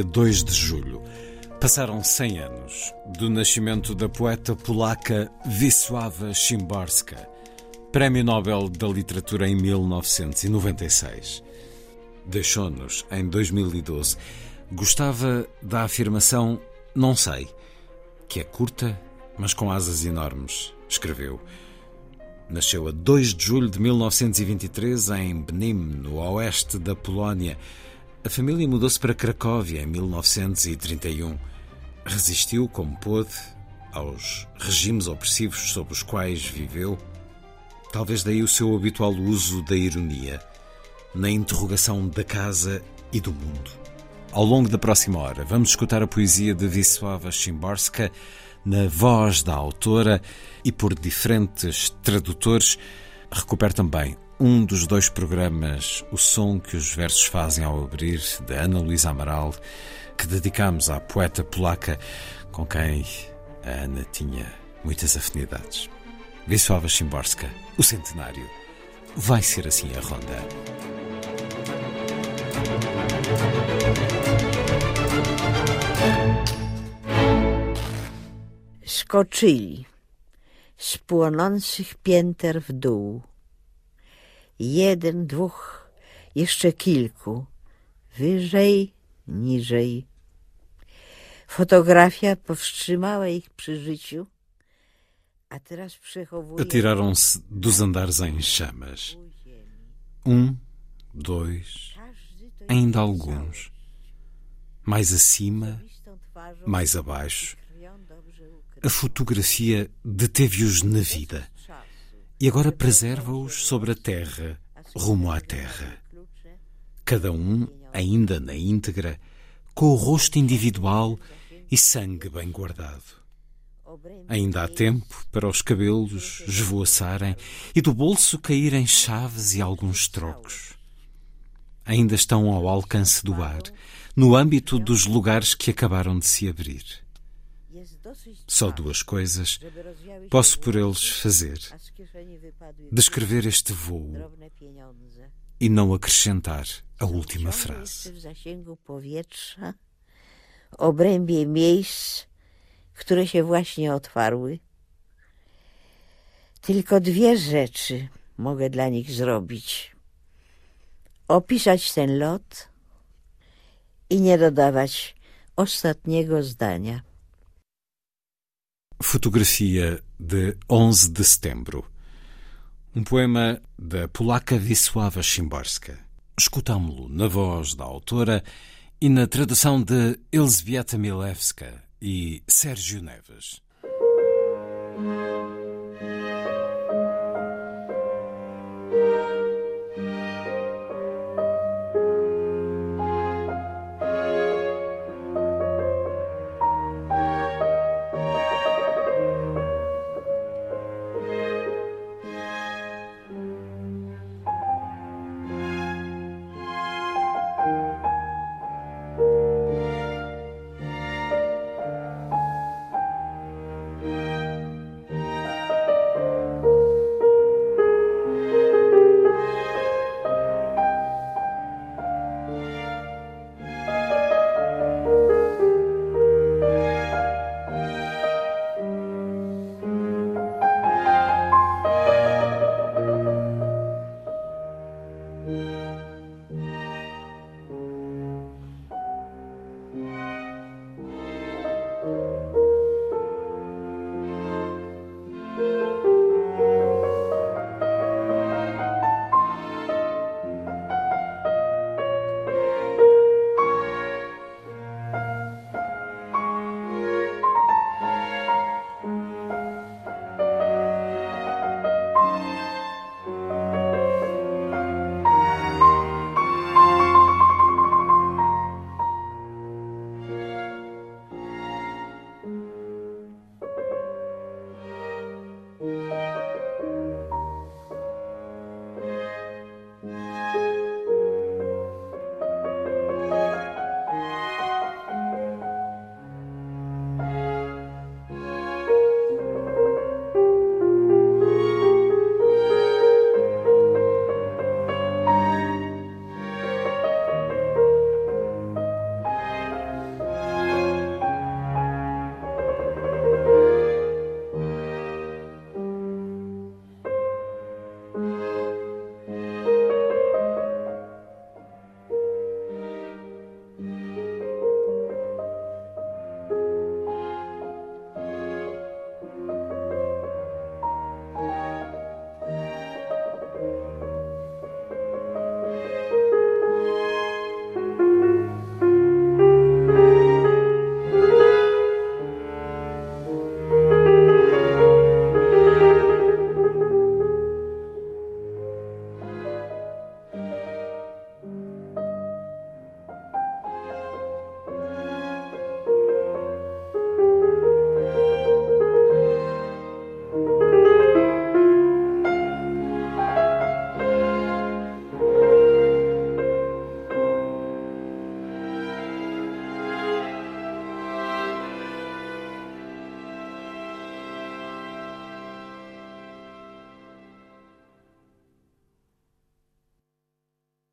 Dia 2 de julho, passaram 100 anos do nascimento da poeta polaca Wisława Szymborska, Prémio Nobel da Literatura em 1996. Deixou-nos em 2012. Gostava da afirmação não sei, que é curta, mas com asas enormes, escreveu. Nasceu a 2 de julho de 1923 em Benim, no oeste da Polónia. A família mudou-se para Cracóvia em 1931. Resistiu como pôde aos regimes opressivos sob os quais viveu. Talvez daí o seu habitual uso da ironia, na interrogação da casa e do mundo. Ao longo da próxima hora, vamos escutar a poesia de Wisława Szymborska na voz da autora e por diferentes tradutores. Recupero também um dos dois programas, O Som que os Versos Fazem ao Abrir, de Ana Luísa Amaral, que dedicamos à poeta polaca com quem a Ana tinha muitas afinidades. Wisława Szymborska, o centenário. Vai ser assim a ronda. Skoczyli z płonących pięter w dół. Jeden, dwóch, jeszcze kilku, wyżej, niżej. Fotografia powstrzymała ich przy życiu, a teraz przechowuje... Atiraram-se dos andares em chamas. Um, dois, ainda alguns. Mais acima, mais abaixo. A fotografia deteve-os na vida e agora preserva-os sobre a terra, rumo à terra. Cada um, ainda na íntegra, com o rosto individual e sangue bem guardado. Ainda há tempo para os cabelos esvoaçarem e do bolso caírem chaves e alguns trocos. Ainda estão ao alcance do ar, no âmbito dos lugares que acabaram de se abrir. Só duas coisas posso por eles fazer: descrever este voo e não acrescentar a última frase. obrębie miejsc, które się właśnie otwarły. Tylko dwie rzeczy mogę dla nich zrobić: opisać ten lot i nie dodawać ostatniego zdania. Fotografia de 11 de setembro. Um poema da polaca Wisława Szymborska. Escutámo-lo na voz da autora e na tradução de Elzbieta Milewska e Sérgio Neves.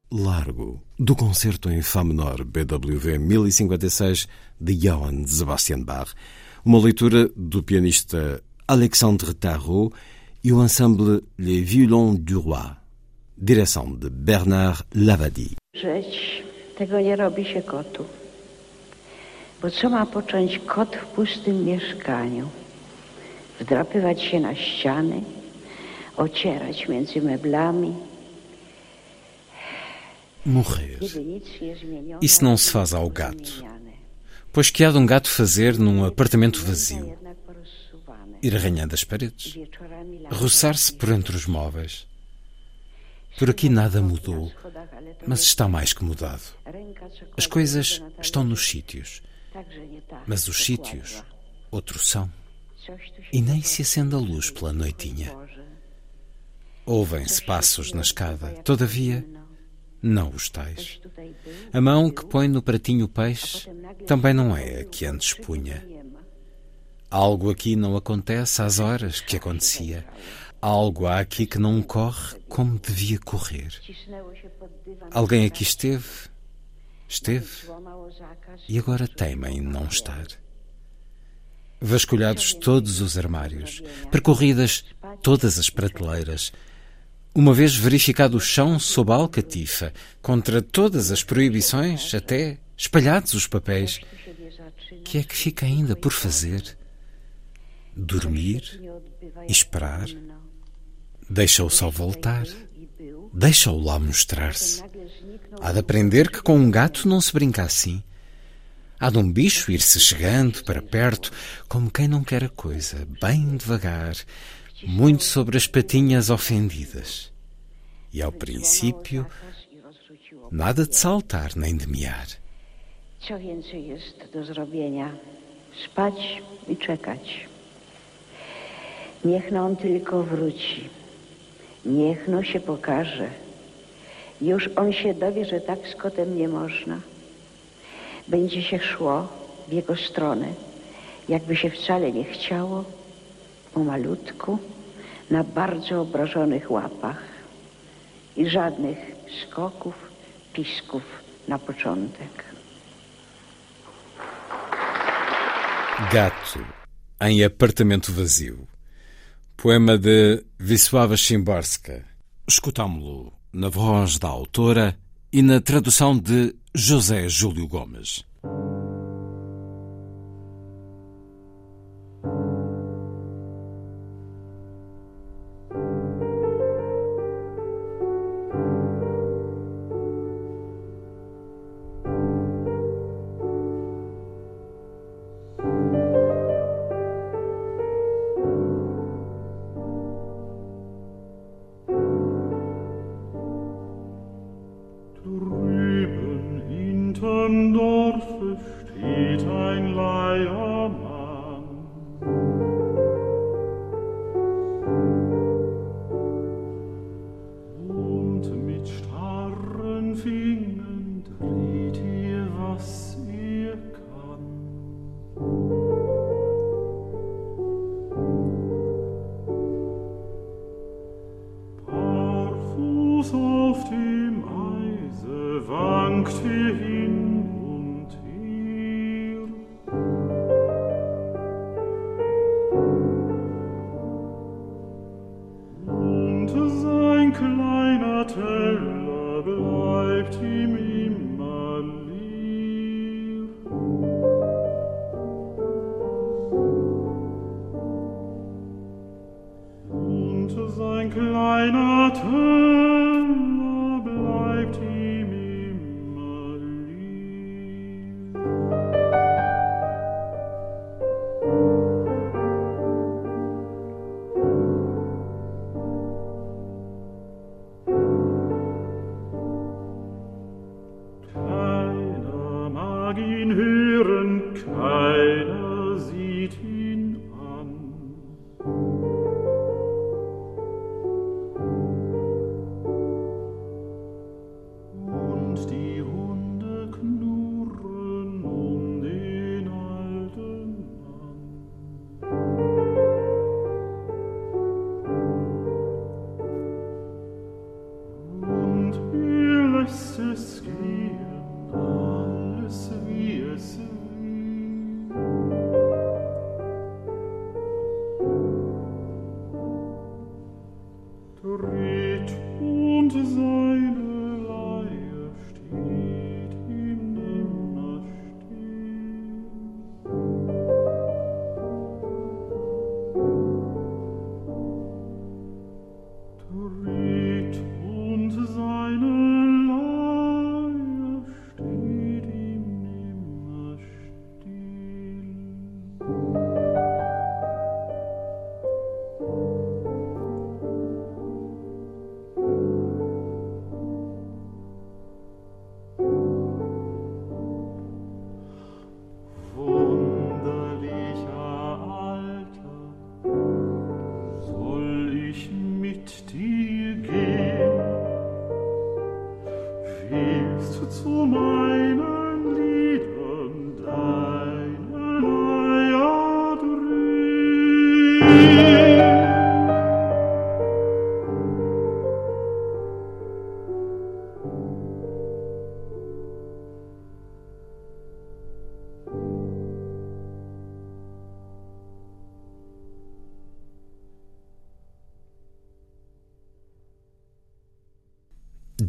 Largo, do concerto em Fá menor BWV 1056 de Johann Sebastian Bach, uma leitura do pianista Alexandre Tarot e o ensemble Les Violons du Roi, direção de Bernard Lavadi. Rzeć tego nie robi się kotu, bo co ma począć kot w pustym mieszkaniu? Wdrapywać się na ściany, ocierać między meblami. Morrer. Isso não se faz ao gato. Pois que há de um gato fazer num apartamento vazio? Ir arranhando as paredes, roçar-se por entre os móveis. Por aqui nada mudou, mas está mais que mudado. As coisas estão nos sítios, mas os sítios, outros são. E nem se acende a luz pela noitinha. Ouvem-se passos na escada, todavia, não os tais. A mão que põe no pratinho o peixe também não é a que antes punha. Algo aqui não acontece às horas que acontecia. Algo há aqui que não corre como devia correr. Alguém aqui esteve, esteve e agora teima em não estar. Vasculhados todos os armários, percorridas todas as prateleiras, uma vez verificado o chão sob a alcatifa, contra todas as proibições, até espalhados os papéis, que é que fica ainda por fazer? Dormir esperar? jedno. Deixa o sol voltar, deixa-o lá mostrar-se. Há de aprender que com um gato não se brinca assim. Há de um bicho ir-se chegando para perto, como quem não quer a coisa, bem devagar, muito sobre as patinhas ofendidas. E ao princípio, nada de saltar nem de miar. Co więcej jest do zrobienia? Spać i czekać. Niech no on tylko wróci. Niech no się pokaże. Już on się dowie, że tak z kotem nie można. Będzie się szło w jego stronę, jakby się wcale nie chciało, pomalutku, na bardzo obrażonych łapach i żadnych skoków, pisków na początek. Gato em apartamento vazio. Poema de Wisława Szymborska. Escutámo-lo na voz da autora e na tradução de José Júlio Gomes.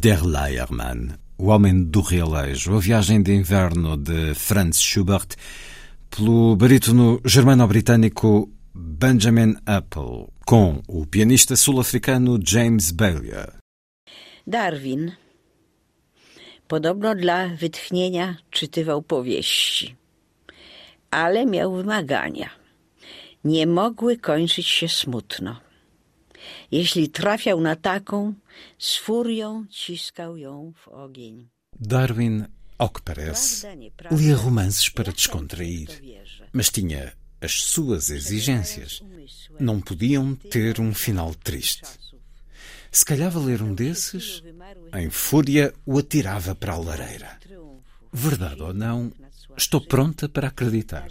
Der Leiermann, O Homem do Realejo, a viagem de inverno de Franz Schubert, pelo barítono germano-britânico Benjamin Apple, com o pianista sul-africano James Bailey. Darwin podobno dla wytchnienia czytywał powieści, ale miał wymagania. Nie mogły kończyć się smutno. Jeśli trafiał na taką, z furią ciskał ją w ogień. Darwin, ao que parece, lia romances para descontrair, mas tinha as suas exigências. Não podiam ter um final triste. Se calhava ler um desses, em fúria o atirava para a lareira. Verdade ou não, estou pronta para acreditar.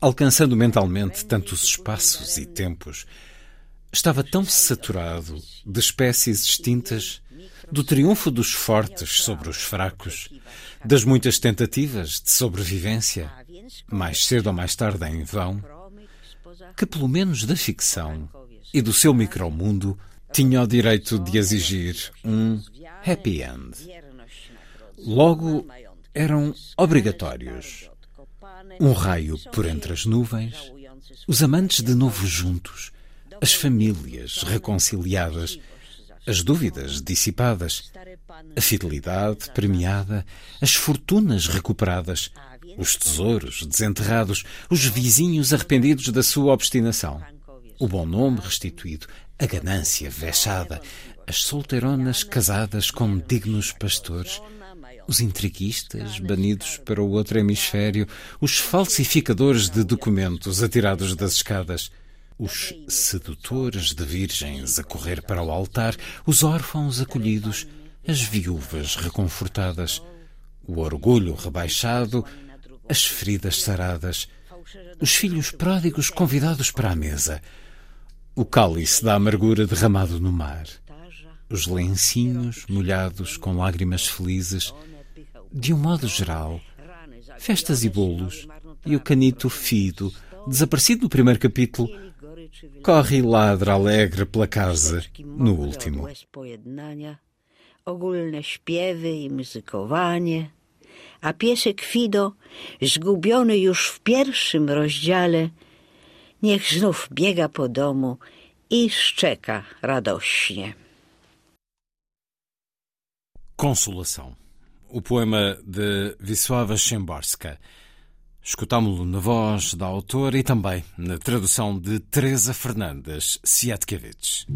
Alcançando mentalmente tantos espaços e tempos, estava tão saturado de espécies extintas, do triunfo dos fortes sobre os fracos, das muitas tentativas de sobrevivência, mais cedo ou mais tarde em vão, que pelo menos da ficção e do seu micromundo tinha o direito de exigir um happy end. Logo, eram obrigatórios. Um raio por entre as nuvens, os amantes de novo juntos, as famílias reconciliadas, as dúvidas dissipadas, a fidelidade premiada, as fortunas recuperadas, os tesouros desenterrados, os vizinhos arrependidos da sua obstinação, o bom nome restituído, a ganância vexada, as solteironas casadas com dignos pastores, os intriguistas banidos para o outro hemisfério, os falsificadores de documentos atirados das escadas, os sedutores de virgens a correr para o altar, os órfãos acolhidos, as viúvas reconfortadas, o orgulho rebaixado, as feridas saradas, os filhos pródigos convidados para a mesa, o cálice da amargura derramado no mar, os lencinhos molhados com lágrimas felizes, de um modo geral, festas e bolos, e o canito fido, desaparecido no primeiro capítulo, corre e ladra alegre pela casa no último. Ogólne śpiewy i muzykowanie, a piesek Fido, zgubiony już w pierwszym rozdziale, niech znów biega po domu i szczeka radośnie. Consolação. O poema de Wisława Szymborska. Escutámo-lo na voz da autora e também na tradução de Teresa Fernandes Siatkevich.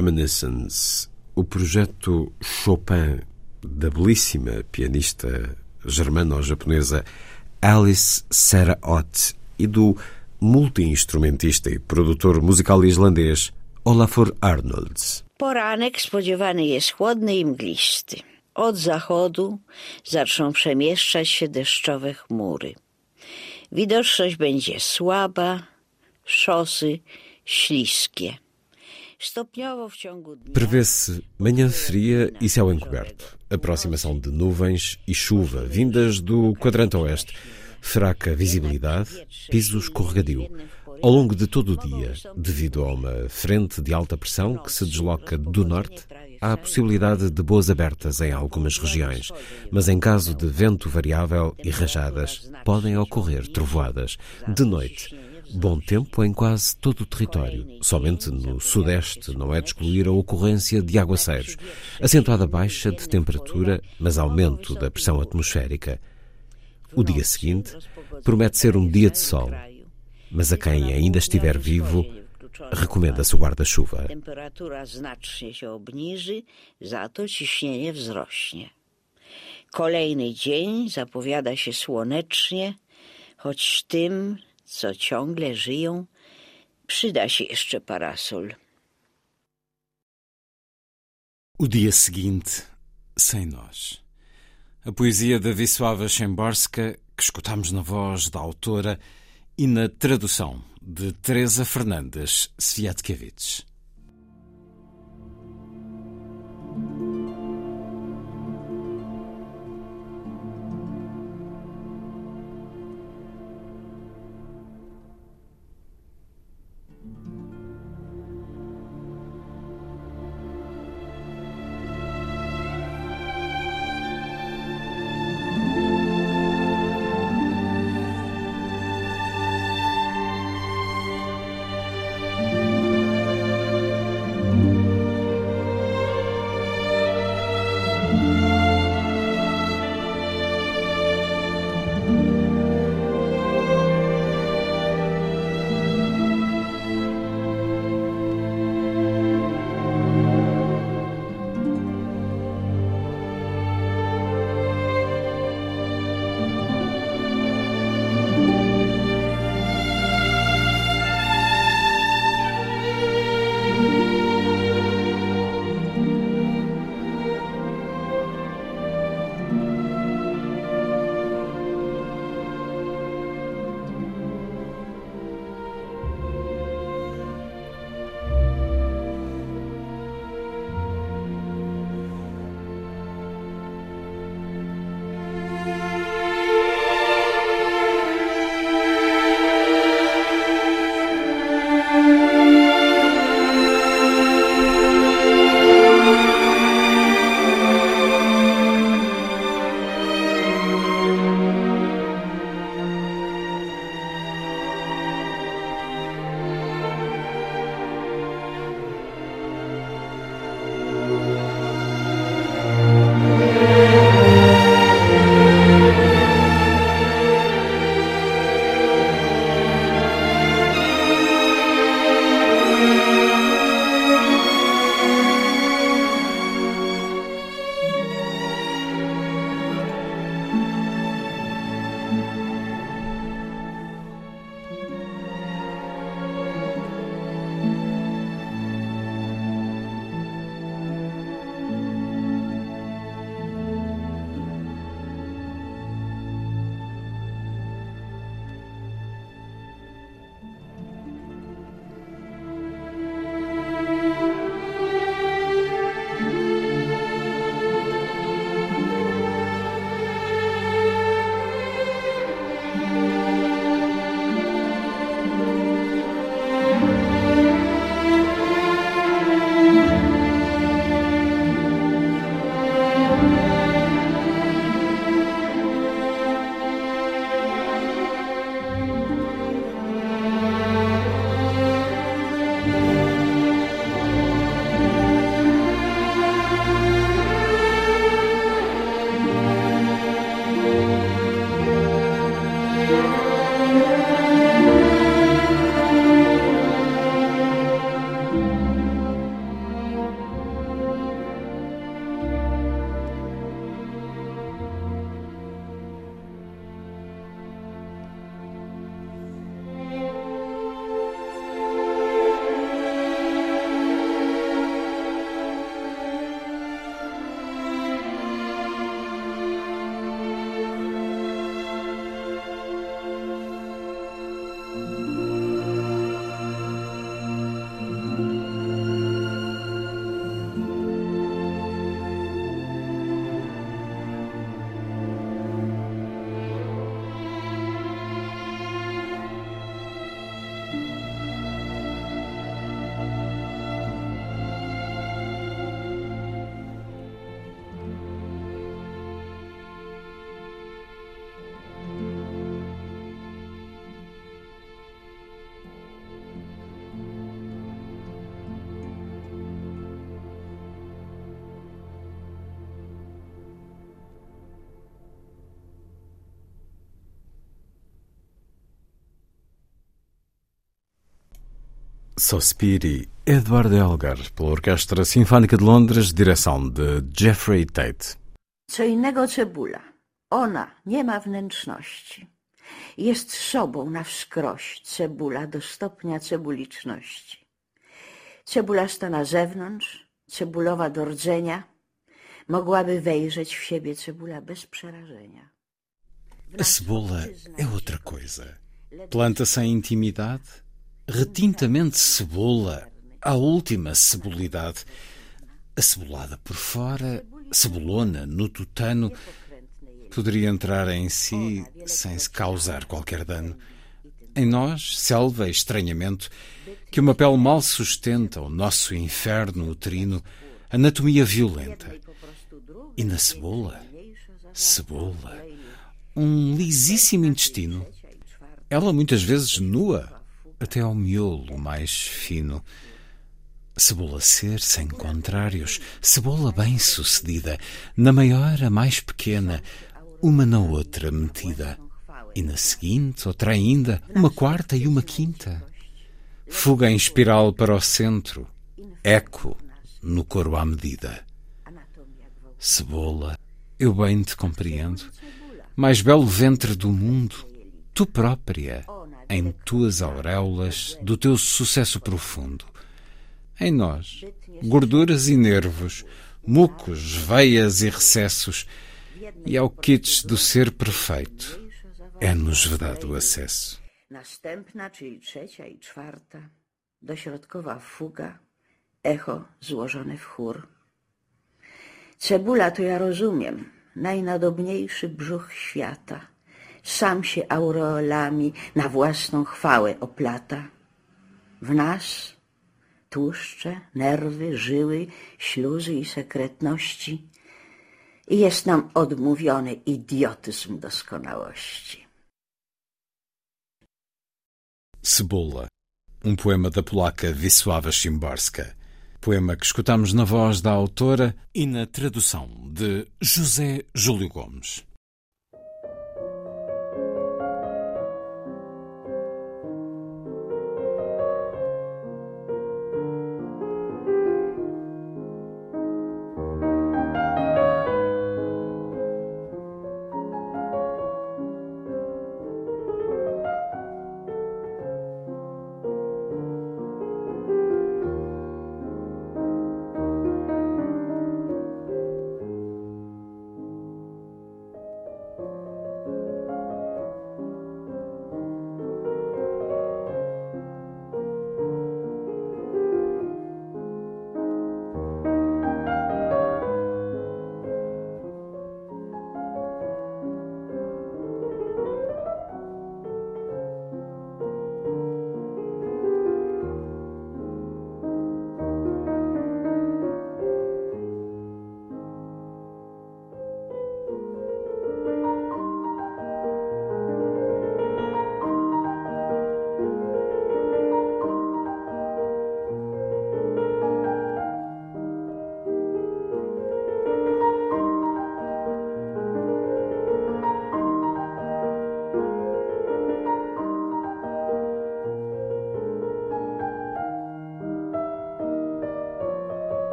Reminiscence, o projeto Chopin da belíssima pianista germano-japonesa Alice Sarah Ott e do multiinstrumentista e produtor musical islandês Olafur Arnolds. Poranek spodziewany jest chłodny i mglisty. Od zachodu zaczną przemieszczać się deszczowe chmury. Widoczność będzie słaba, szosy śliskie. Prevê-se manhã fria e céu encoberto, aproximação de nuvens e chuva vindas do quadrante oeste, fraca visibilidade, piso escorregadio. Ao longo de todo o dia, devido a uma frente de alta pressão que se desloca do norte, há a possibilidade de boas abertas em algumas regiões, mas em caso de vento variável e rajadas, podem ocorrer trovoadas. De noite, bom tempo em quase todo o território. Somente no sudeste não é de excluir a ocorrência de aguaceiros. Acentuada baixa de temperatura, mas aumento da pressão atmosférica. O dia seguinte promete ser um dia de sol, mas a quem ainda estiver vivo, recomenda-se o guarda-chuva. Temperatura znacznie się obniży, za to ciśnienie wzrośnie. Kolejny dzień zapowiada się słonecznie, choć tym, co ciągle żyją, przyda się jeszcze parasol. O dia seguinte, sem nós. A poesia da Wisława Szymborska, que escutamos na voz da autora e na tradução de Teresa Fernandes Sviatkiewicz. Sospiri, Edward Elgar, pela Orquestra Sinfónica de Londres, direção de Jeffrey Tate. Co innego cebula. Ona nie ma wnętrzności. Jest sobą na wskroś cebula do stopnia cebuliczności. Cebulasta na zewnątrz, cebulowa do rdzenia, mogłaby wejrzeć w siebie cebula bez przerażenia. A cebola é outra coisa. Planta sem intimidade, retintamente cebola, a última cebolidade. A cebolada por fora, cebolona no tutano, poderia entrar em si sem se causar qualquer dano. Em nós, selva e estranhamento, que uma pele mal sustenta o nosso inferno uterino, anatomia violenta. E na cebola, cebola, um lisíssimo intestino, ela muitas vezes nua, até ao miolo mais fino. Cebola ser sem contrários, cebola bem sucedida, na maior a mais pequena, uma na outra metida, e na seguinte outra ainda, uma quarta e uma quinta. Fuga em espiral para o centro, eco no coro à medida. Cebola, eu bem te compreendo, mais belo ventre do mundo, tu própria, em tuas auréolas do teu sucesso profundo. Em nós, gorduras e nervos, mucos, veias e recessos, e ao kits do ser perfeito, é-nos vedado o acesso. Następna, czyli trzecia i czwarta, dośrodkowa fuga, echo złożone w chór. Cebula to ja rozumiem, najnadobniejszy brzuch świata. Sam się aureolami na własną chwałę oplata. W nas tłuszcze, nerwy, żyły, śluzy i sekretności i jest nam odmówiony idiotyzm doskonałości. Cebola, um poema da polaca Wisława Szymborska. Poema que escutamos na voz da autora e na tradução de José Júlio Gomes.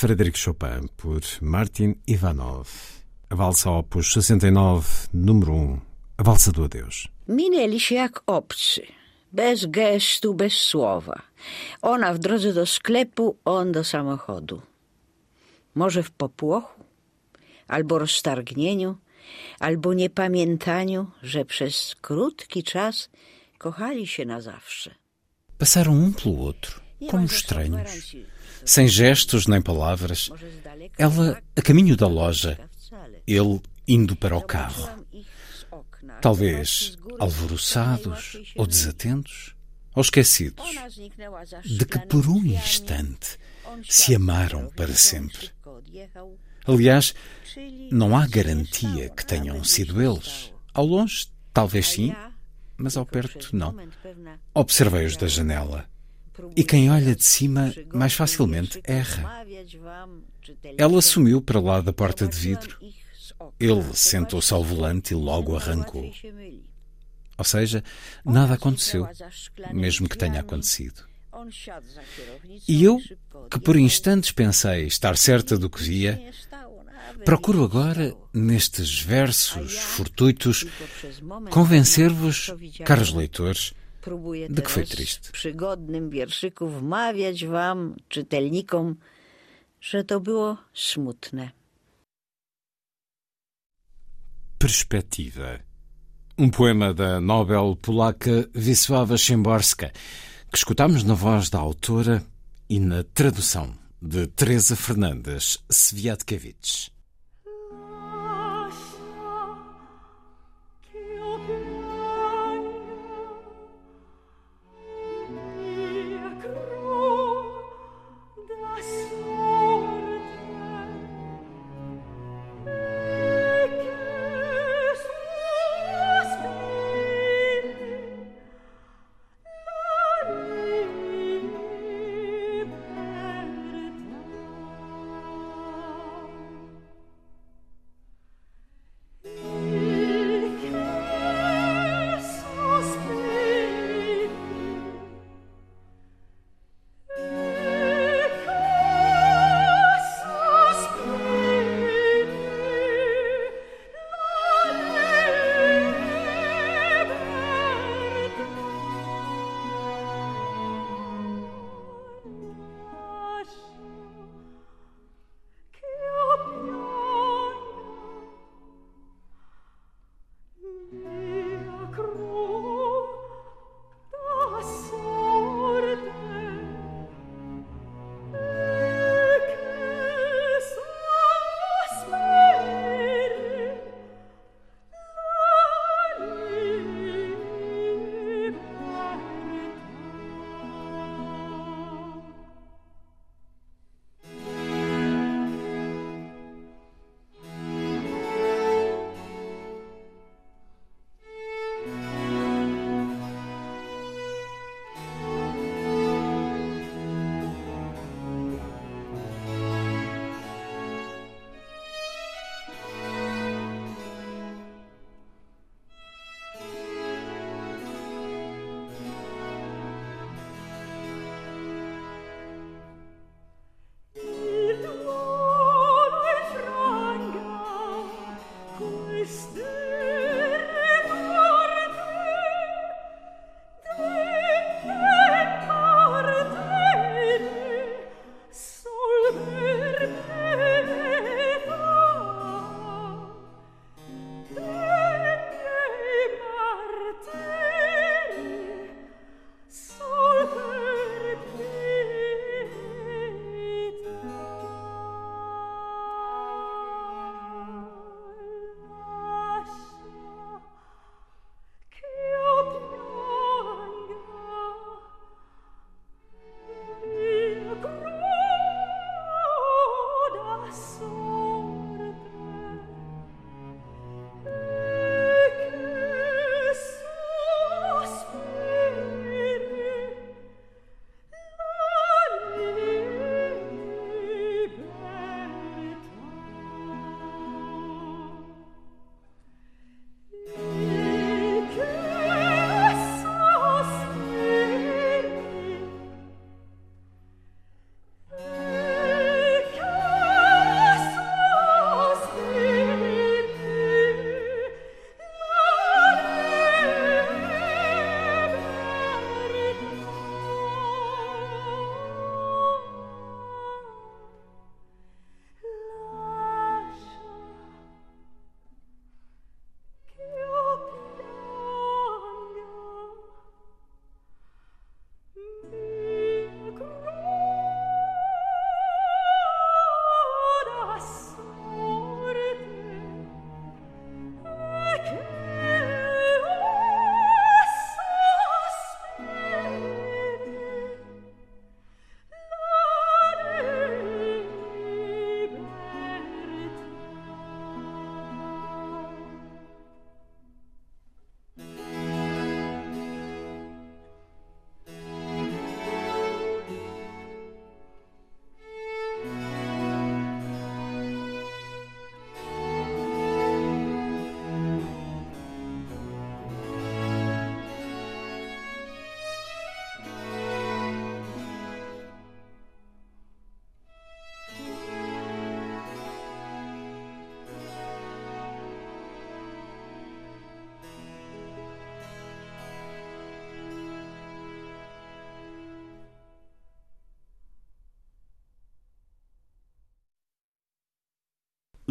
Frederic Chopin por Martin Ivanov. A valsa opus 69, número 1. A valsa do adeus. Minęli się jak obcy, bez gestu, bez słowa. Ona w drodze do sklepu, on do samochodu. Może w popłochu, albo roztargnieniu, albo niepamiętaniu, że przez krótki czas kochali się na zawsze. Passaram um pelo outro, como estranhos, sem gestos nem palavras. Ela a caminho da loja, ele indo para o carro. Talvez alvoroçados ou desatentos, ou esquecidos de que por um instante se amaram para sempre. Aliás, não há garantia que tenham sido eles. Ao longe, talvez sim, mas ao perto, não. Observei-os da janela. E quem olha de cima mais facilmente erra. Ela sumiu para lá da porta de vidro. Ele sentou-se ao volante e logo arrancou. Ou seja, nada aconteceu, mesmo que tenha acontecido. E eu, que por instantes pensei estar certa do que via, procuro agora, nestes versos fortuitos, convencer-vos, caros leitores, de que foi triste. W przygodnym wierszyku wmawiać wam, czytelnikom, że to było smutne. Perspectiva. Um poema da Nobel polaca Wisława Szymborska, que escutamos na voz da autora e na tradução de Teresa Fernandes Sviatkiewicz.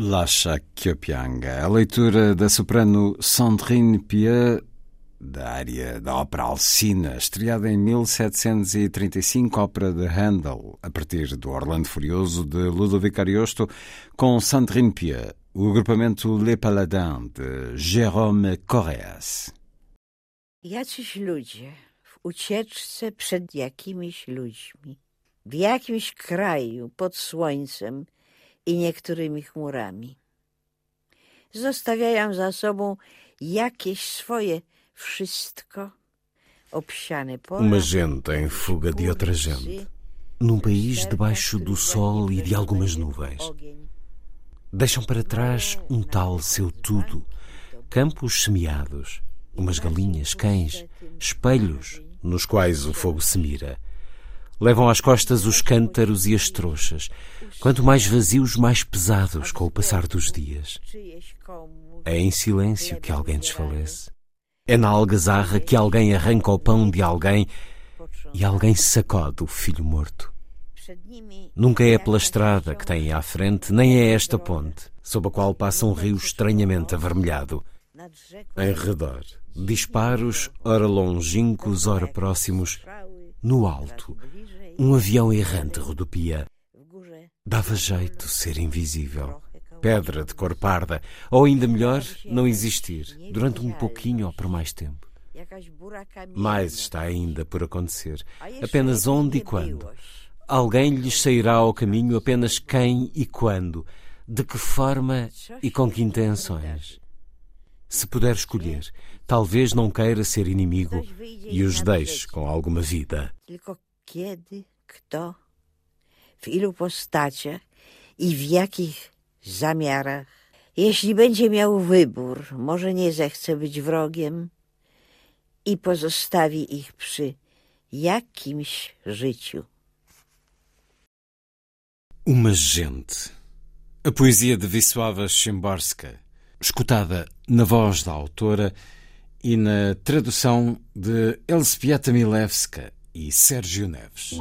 Lacha Kyopianga, a leitura da soprano Sandrine Pieux, da área da ópera Alcina, estreada em 1735, ópera de Handel, a partir do Orlando Furioso de Ludovico Ariosto, com Sandrine Pieux, o agrupamento Les Paladins de Jérôme Correas. Jacyś ludzie w ucieczce przed jakimiś ludźmi, w jakimś kraju pod słońcem i niektórymi chmurami. Zostawiają za sobą jakieś swoje wszystko, obsiane pola, Uma gente em fuga de outra gente, num país debaixo do sol e de algumas nuvens. Deixam para trás um tal seu tudo, campos semeados, umas galinhas, cães, espelhos nos quais o fogo se mira. Levam às costas os cântaros e as trouxas, quanto mais vazios, mais pesados com o passar dos dias. É em silêncio que alguém desfalece. É na algazarra que alguém arranca o pão de alguém e alguém sacode o filho morto. Nunca é pela estrada que têm à frente, nem é esta ponte, sob a qual passa um rio estranhamente avermelhado. Em redor, disparos, ora longínquos, ora próximos, no alto, um avião errante rodopia. Dava jeito ser invisível. Pedra de cor parda, ou ainda melhor, não existir, durante um pouquinho ou por mais tempo. Mais está ainda por acontecer, apenas onde e quando. Alguém lhes sairá ao caminho apenas quem e quando, de que forma e com que intenções. Se puder escolher, talvez não queira ser inimigo e os deixe com alguma vida. Tylko kiedy, kto, w ilu postaciach i w jakich zamiarach. Jeśli będzie miał wybór, może nie zechce być wrogiem i pozostawi ich przy jakimś życiu. Uma gente. A poesia de Wisława Szymborska, escutada na voz da autora e na tradução de Elżbieta Milewska e Sérgio Neves.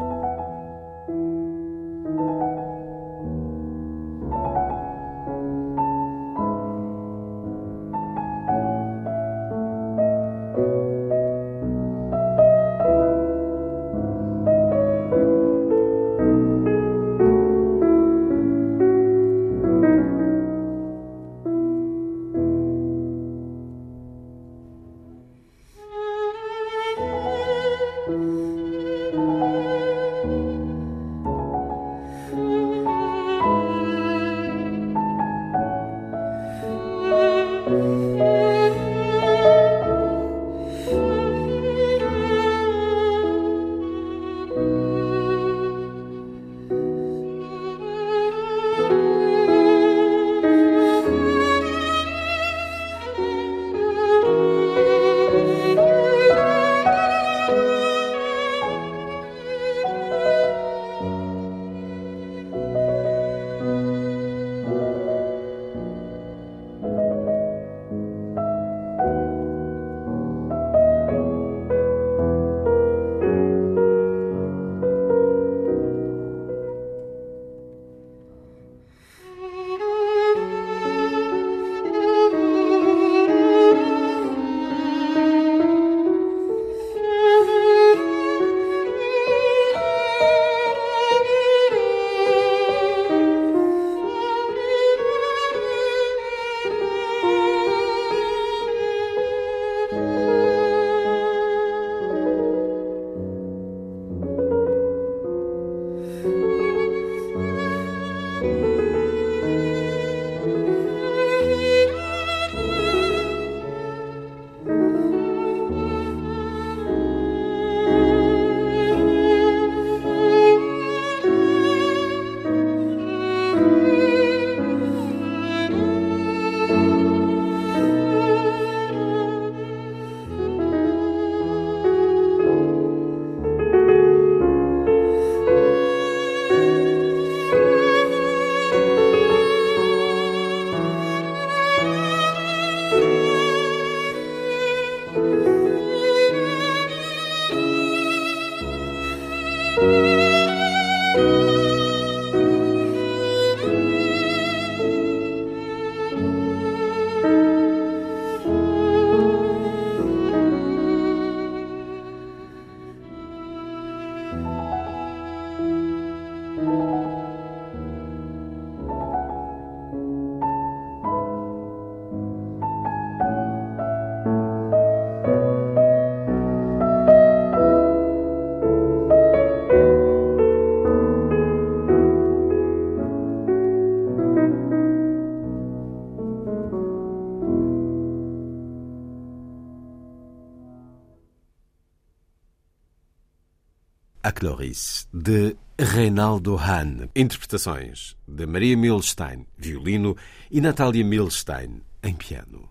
Cloris, de Reinaldo Hahn. Interpretações de Maria Milstein, violino, e Natália Milstein, em piano.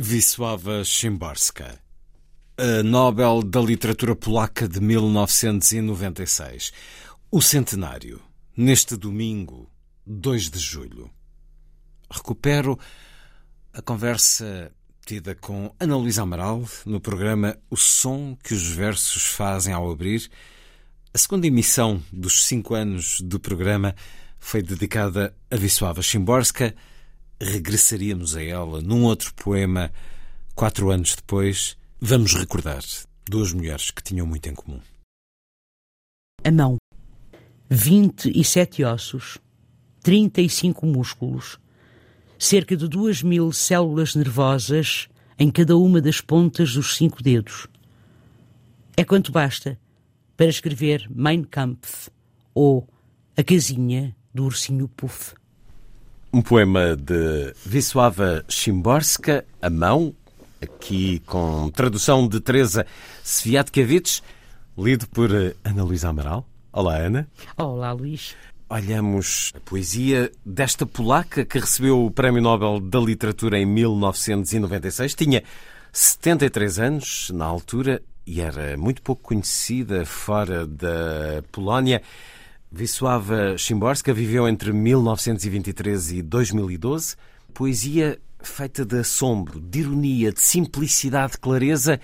Wisława Szymborska, a Nobel da Literatura Polaca de 1996. O centenário, neste domingo, 2 de julho. Recupero a conversa tida com Ana Luísa Amaral no programa O Som que os Versos Fazem ao Abrir. A segunda emissão dos cinco anos do programa foi dedicada a Wisława Szymborska. Regressaríamos a ela num outro poema quatro anos depois. Vamos recordar duas mulheres que tinham muito em comum. A mão. 27 ossos, 35 músculos, cerca de duas mil células nervosas em cada uma das pontas dos cinco dedos. É quanto basta para escrever Mein Kampf ou A Casinha do Ursinho Puff. Um poema de Wisława Szymborska, A Mão, aqui com tradução de Teresa Sviatkiewicz, lido por Ana Luísa Amaral. Olá, Ana. Olá, Luís. Olhamos a poesia desta polaca que recebeu o Prémio Nobel da Literatura em 1996. Tinha 73 anos na altura e era muito pouco conhecida fora da Polónia. Wisława Szymborska viveu entre 1923 e 2012. Poesia feita de assombro, de ironia, de simplicidade, de clareza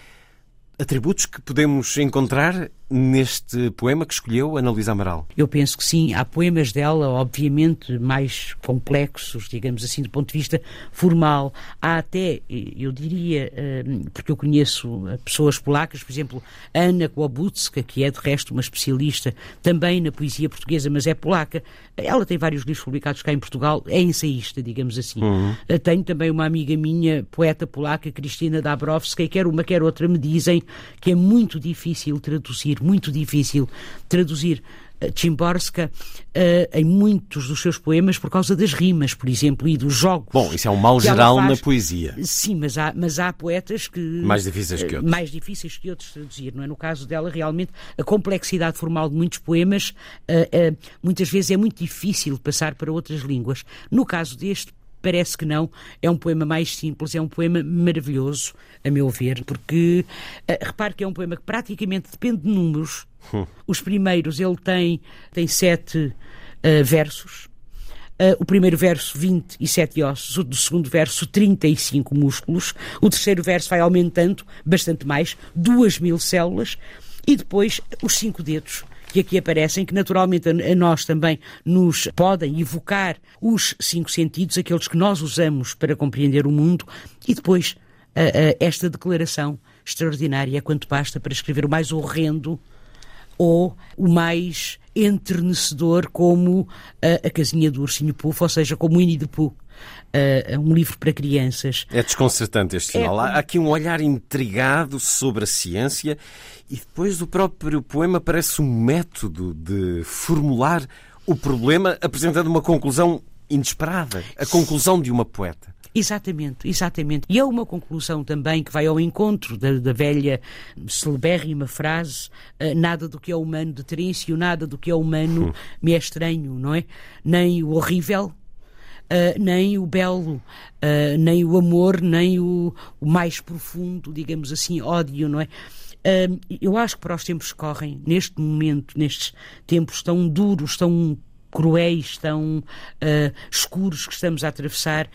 atributos que podemos encontrar neste poema que escolheu Ana Luísa Amaral? Eu penso que sim. Há poemas dela, obviamente, mais complexos, digamos assim, do ponto de vista formal. Há até, eu diria, hum, porque eu conheço pessoas polacas, por exemplo, Anna Kłobutska, que é de resto uma especialista também na poesia portuguesa, mas é polaca. Ela tem vários livros publicados cá em Portugal, é ensaísta, digamos assim. Uhum. Tenho também uma amiga minha, poeta polaca, Cristina Dabrowska, e quer uma, quer outra, me dizem que é muito difícil traduzir, muito difícil traduzir Chimborska uh, em muitos dos seus poemas por causa das rimas, por exemplo, e dos jogos. Bom, isso é um mal geral faz. na poesia. Sim, mas há, mas há poetas que. Mais difíceis que outros. Mais difíceis que outros traduzir, não é? No caso dela, realmente, a complexidade formal de muitos poemas uh, uh, muitas vezes é muito difícil passar para outras línguas. No caso deste, Parece que não. É um poema mais simples, é um poema maravilhoso, a meu ver, porque uh, repare que é um poema que praticamente depende de números. Hum. Os primeiros, ele tem, tem sete uh, versos. Uh, o primeiro verso, 27 ossos, o segundo verso, 35 músculos, o terceiro verso vai aumentando bastante mais, duas mil células, e depois os cinco dedos, que aqui aparecem, que naturalmente a nós também nos podem evocar os cinco sentidos, aqueles que nós usamos para compreender o mundo, e depois esta declaração extraordinária é quanto basta para escrever o mais horrendo ou o mais enternecedor como a, a casinha do ursinho Puff, ou seja, como o Winnie the Pooh. Uh, um livro para crianças. É desconcertante este final. É... Há aqui um olhar intrigado sobre a ciência e depois o próprio poema parece um método de formular o problema apresentando uma conclusão inesperada, a conclusão de uma poeta. Exatamente, exatamente. E é uma conclusão também que vai ao encontro da, da velha celebérrima frase uh, nada do que é humano de Terêncio, nada do que é humano hum. me é estranho, não é? Nem o horrível, Uh, nem o belo, uh, nem o amor, nem o, o, mais profundo, digamos assim, ódio, não é? Uh, eu acho que para os tempos que correm, neste momento, nestes tempos tão duros, tão cruéis, tão escuros que estamos a atravessar,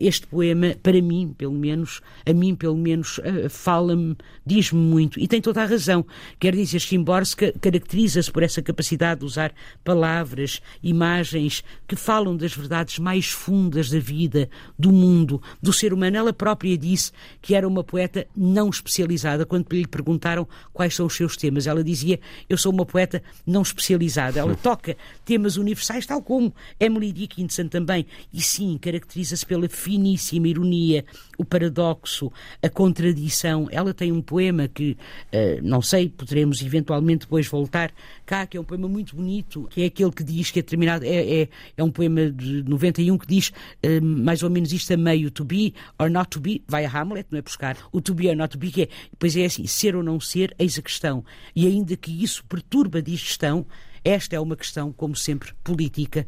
este poema, para mim, pelo menos, a mim, pelo menos, eh, fala-me, diz-me muito. E tem toda a razão. Quer dizer, Szymborska caracteriza-se por essa capacidade de usar palavras, imagens que falam das verdades mais fundas da vida, do mundo, do ser humano. Ela própria disse que era uma poeta não especializada. Quando lhe perguntaram quais são os seus temas, ela dizia: Eu sou uma poeta não especializada. Ela toca temas universais, tal como Emily Dickinson também. E sim, caracteriza-se pela aquela finíssima ironia, o paradoxo, a contradição. Ela tem um poema que, uh, não sei, poderemos eventualmente depois voltar cá, que é um poema muito bonito, que é aquele que diz que é determinado, é, é, é um poema de 91 que diz uh, mais ou menos isto a meio, to be or not to be, vai a Hamlet, não é buscar, o to be or not to be, que é, pois é assim, ser ou não ser, eis a questão. E ainda que isso perturba a digestão, esta é uma questão, como sempre, política.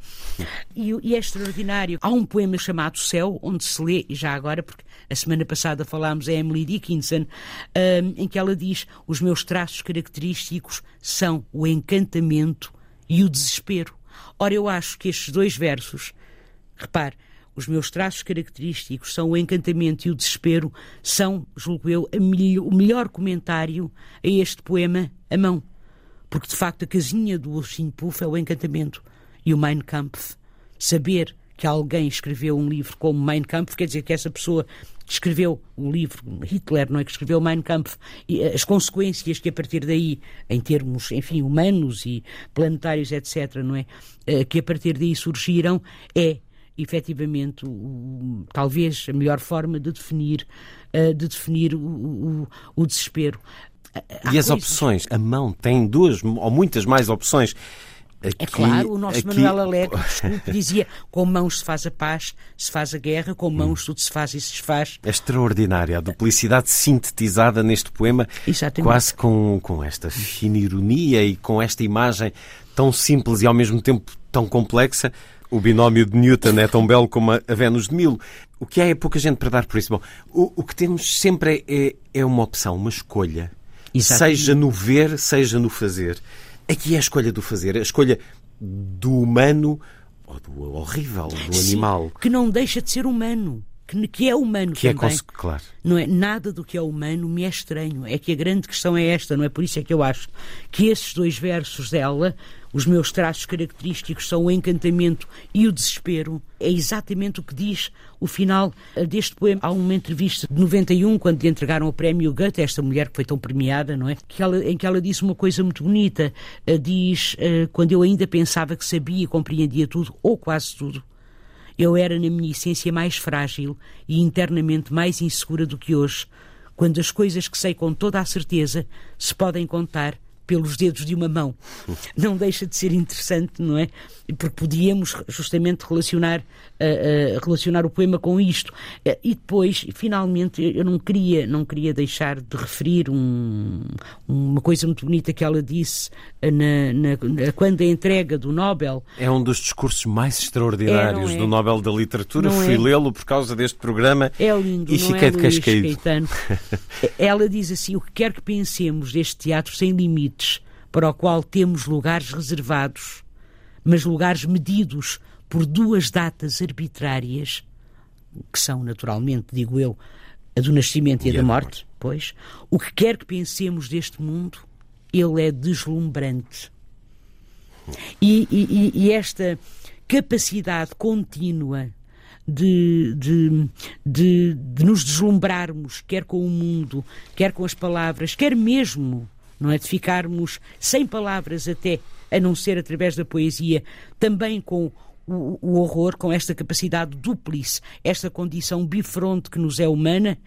E, e, é extraordinário. Há um poema chamado Céu, onde se lê, e já agora, porque a semana passada falámos a Emily Dickinson, um, em que ela diz: Os meus traços característicos são o encantamento e o desespero. Ora, eu acho que estes dois versos, repare, os meus traços característicos são o encantamento e o desespero, são, julgo eu, o melhor comentário a este poema a mão porque de facto a casinha do ursinho Puff é o encantamento. E o Mein Kampf, saber que alguém escreveu um livro como Mein Kampf, quer dizer que essa pessoa escreveu o livro, Hitler, não é que escreveu Mein Kampf, e as consequências que a partir daí, em termos, enfim, humanos e planetários, etc., não é, eh, que a partir daí surgiram, é efetivamente o, talvez a melhor forma de definir, eh, de definir o, o, o desespero e as opções? A mão tem duas ou muitas mais opções. Aqui, é claro, o nosso aqui... Manuel Alegre desculpe, dizia com mãos se faz a paz, se faz a guerra, com mãos tudo se faz e se desfaz. É extraordinária a duplicidade sintetizada neste poema, Exatamente. quase com, com esta fina ironia e com esta imagem tão simples e ao mesmo tempo tão complexa. O binómio de Newton é tão belo como a Vênus de Milo. O que há é pouca gente para dar por isso. Bom, o, o que temos sempre é, é, é uma opção, uma escolha. Exatamente. seja no ver, seja no fazer. Aqui é a escolha do fazer, a escolha do humano ou do horrível, do Sim, animal. Que não deixa de ser humano. Que, que é humano que é também. É claro. Não é nada do que é humano me é estranho. É que a grande questão é esta, não é? Por isso é que eu acho que esses dois versos dela os meus traços característicos são o encantamento e o desespero. É exatamente o que diz o final deste poema. Há uma entrevista de 91, quando lhe entregaram o prémio Goethe, esta mulher que foi tão premiada, não é? Que ela, em que ela disse uma coisa muito bonita. Eh, diz, eh, quando eu ainda pensava que sabia e compreendia tudo, ou quase tudo, eu era, na minha essência, mais frágil e internamente mais insegura do que hoje, quando as coisas que sei com toda a certeza se podem contar pelos dedos de uma mão. Não deixa de ser interessante, não é? Porque podíamos justamente relacionar, uh, uh, relacionar o poema com isto. Uh, e depois, finalmente, eu não queria, não queria deixar de referir um, uma coisa muito bonita que ela disse na, na, quando a entrega do Nobel. É um dos discursos mais extraordinários é, é? do Nobel da Literatura. Não Fui é? lê-lo por causa deste programa é lindo, e fiquei é, de cascaído. ela diz assim: o que quer que pensemos deste teatro sem limites limites para o qual temos lugares reservados, mas lugares medidos por duas datas arbitrárias, que são, naturalmente, digo eu, a do nascimento e, e a da morte, pois, o que quer que pensemos deste mundo, ele é deslumbrante. E, e, e esta capacidade contínua de, de, de, de, nos deslumbrarmos, quer com o mundo, quer com as palavras, quer mesmo não é? De ficarmos sem palavras até, a não ser através da poesia, também com o, o horror, com esta capacidade duplice, esta condição bifronte que nos é humana,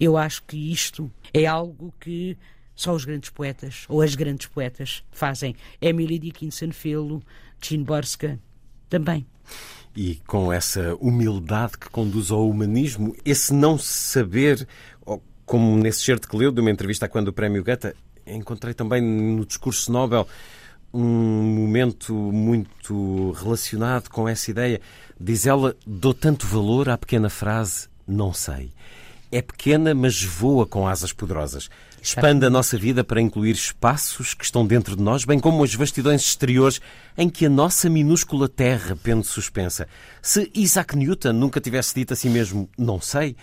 eu acho que isto é algo que só os grandes poetas, ou as grandes poetas, fazem. Emily Dickinson fê-lo, Jean Borska também. E com essa humildade que conduz ao humanismo, esse não saber, como nesse certo que leu de uma entrevista quando o Prémio Goethe, encontrei também no discurso Nobel um momento muito relacionado com essa ideia. Diz ela: dou tanto valor à pequena frase, não sei. É pequena, mas voa com asas poderosas. Expande a nossa vida para incluir espaços que estão dentro de nós, bem como as vastidões exteriores em que a nossa minúscula terra pende suspensa. Se Isaac Newton nunca tivesse dito a si mesmo, não sei,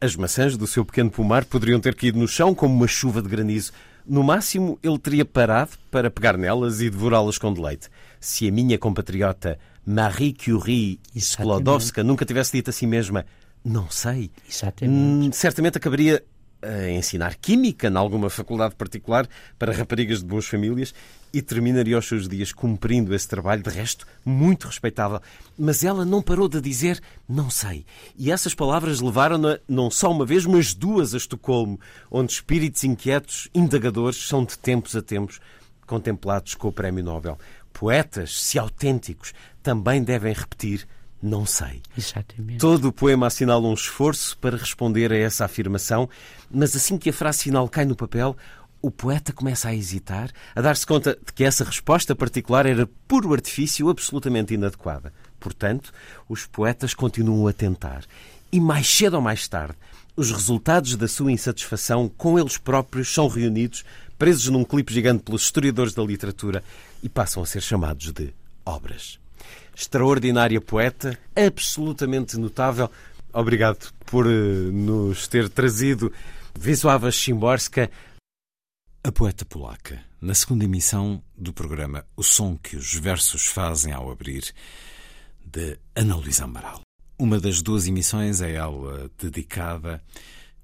as maçãs do seu pequeno pomar poderiam ter caído no chão como uma chuva de granizo. No máximo, ele teria parado para pegar nelas e devorá-las com deleite. Se a minha compatriota Marie Curie Sklodowska nunca tivesse dito a si mesma não sei, Exatamente. Hum, certamente acabaria a ensinar química em alguma faculdade particular para raparigas de boas famílias e terminaria os seus dias cumprindo esse trabalho, de resto, muito respeitável. Mas ela não parou de dizer não sei. E essas palavras levaram-na não só uma vez, mas duas a Estocolmo, onde espíritos inquietos, indagadores, são de tempos a tempos contemplados com o Prémio Nobel. Poetas, se autênticos, também devem repetir não sei. Exatamente. Todo o poema assinala um esforço para responder a essa afirmação, mas assim que a frase final cai no papel, o poeta começa a hesitar, a dar-se conta de que essa resposta particular era puro artifício absolutamente inadequada. Portanto, os poetas continuam a tentar. E mais cedo ou mais tarde, os resultados da sua insatisfação com eles próprios são reunidos, presos num clipe gigante pelos historiadores da literatura e passam a ser chamados de obras extraordinária poeta, absolutamente notável. Obrigado por uh, nos ter trazido Wisława Szymborska, a poeta polaca, na segunda emissão do programa O Som que os Versos Fazem ao Abrir, de Ana Luísa Amaral. Uma das duas emissões é ela dedicada,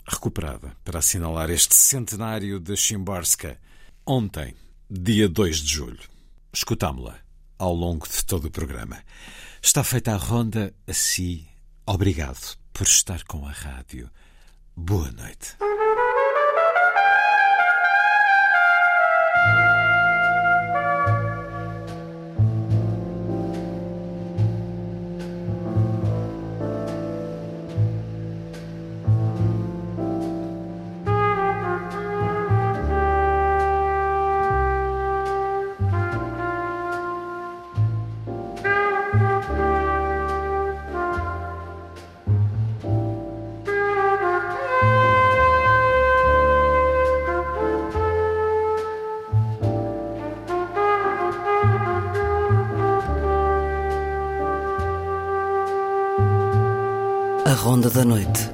recuperada, para assinalar este centenário de Szymborska, ontem, dia 2 de julho. Escutámo-la ao longo de todo o programa. Está feita a ronda a si. Obrigado por estar com a rádio. Boa noite. Da Noite.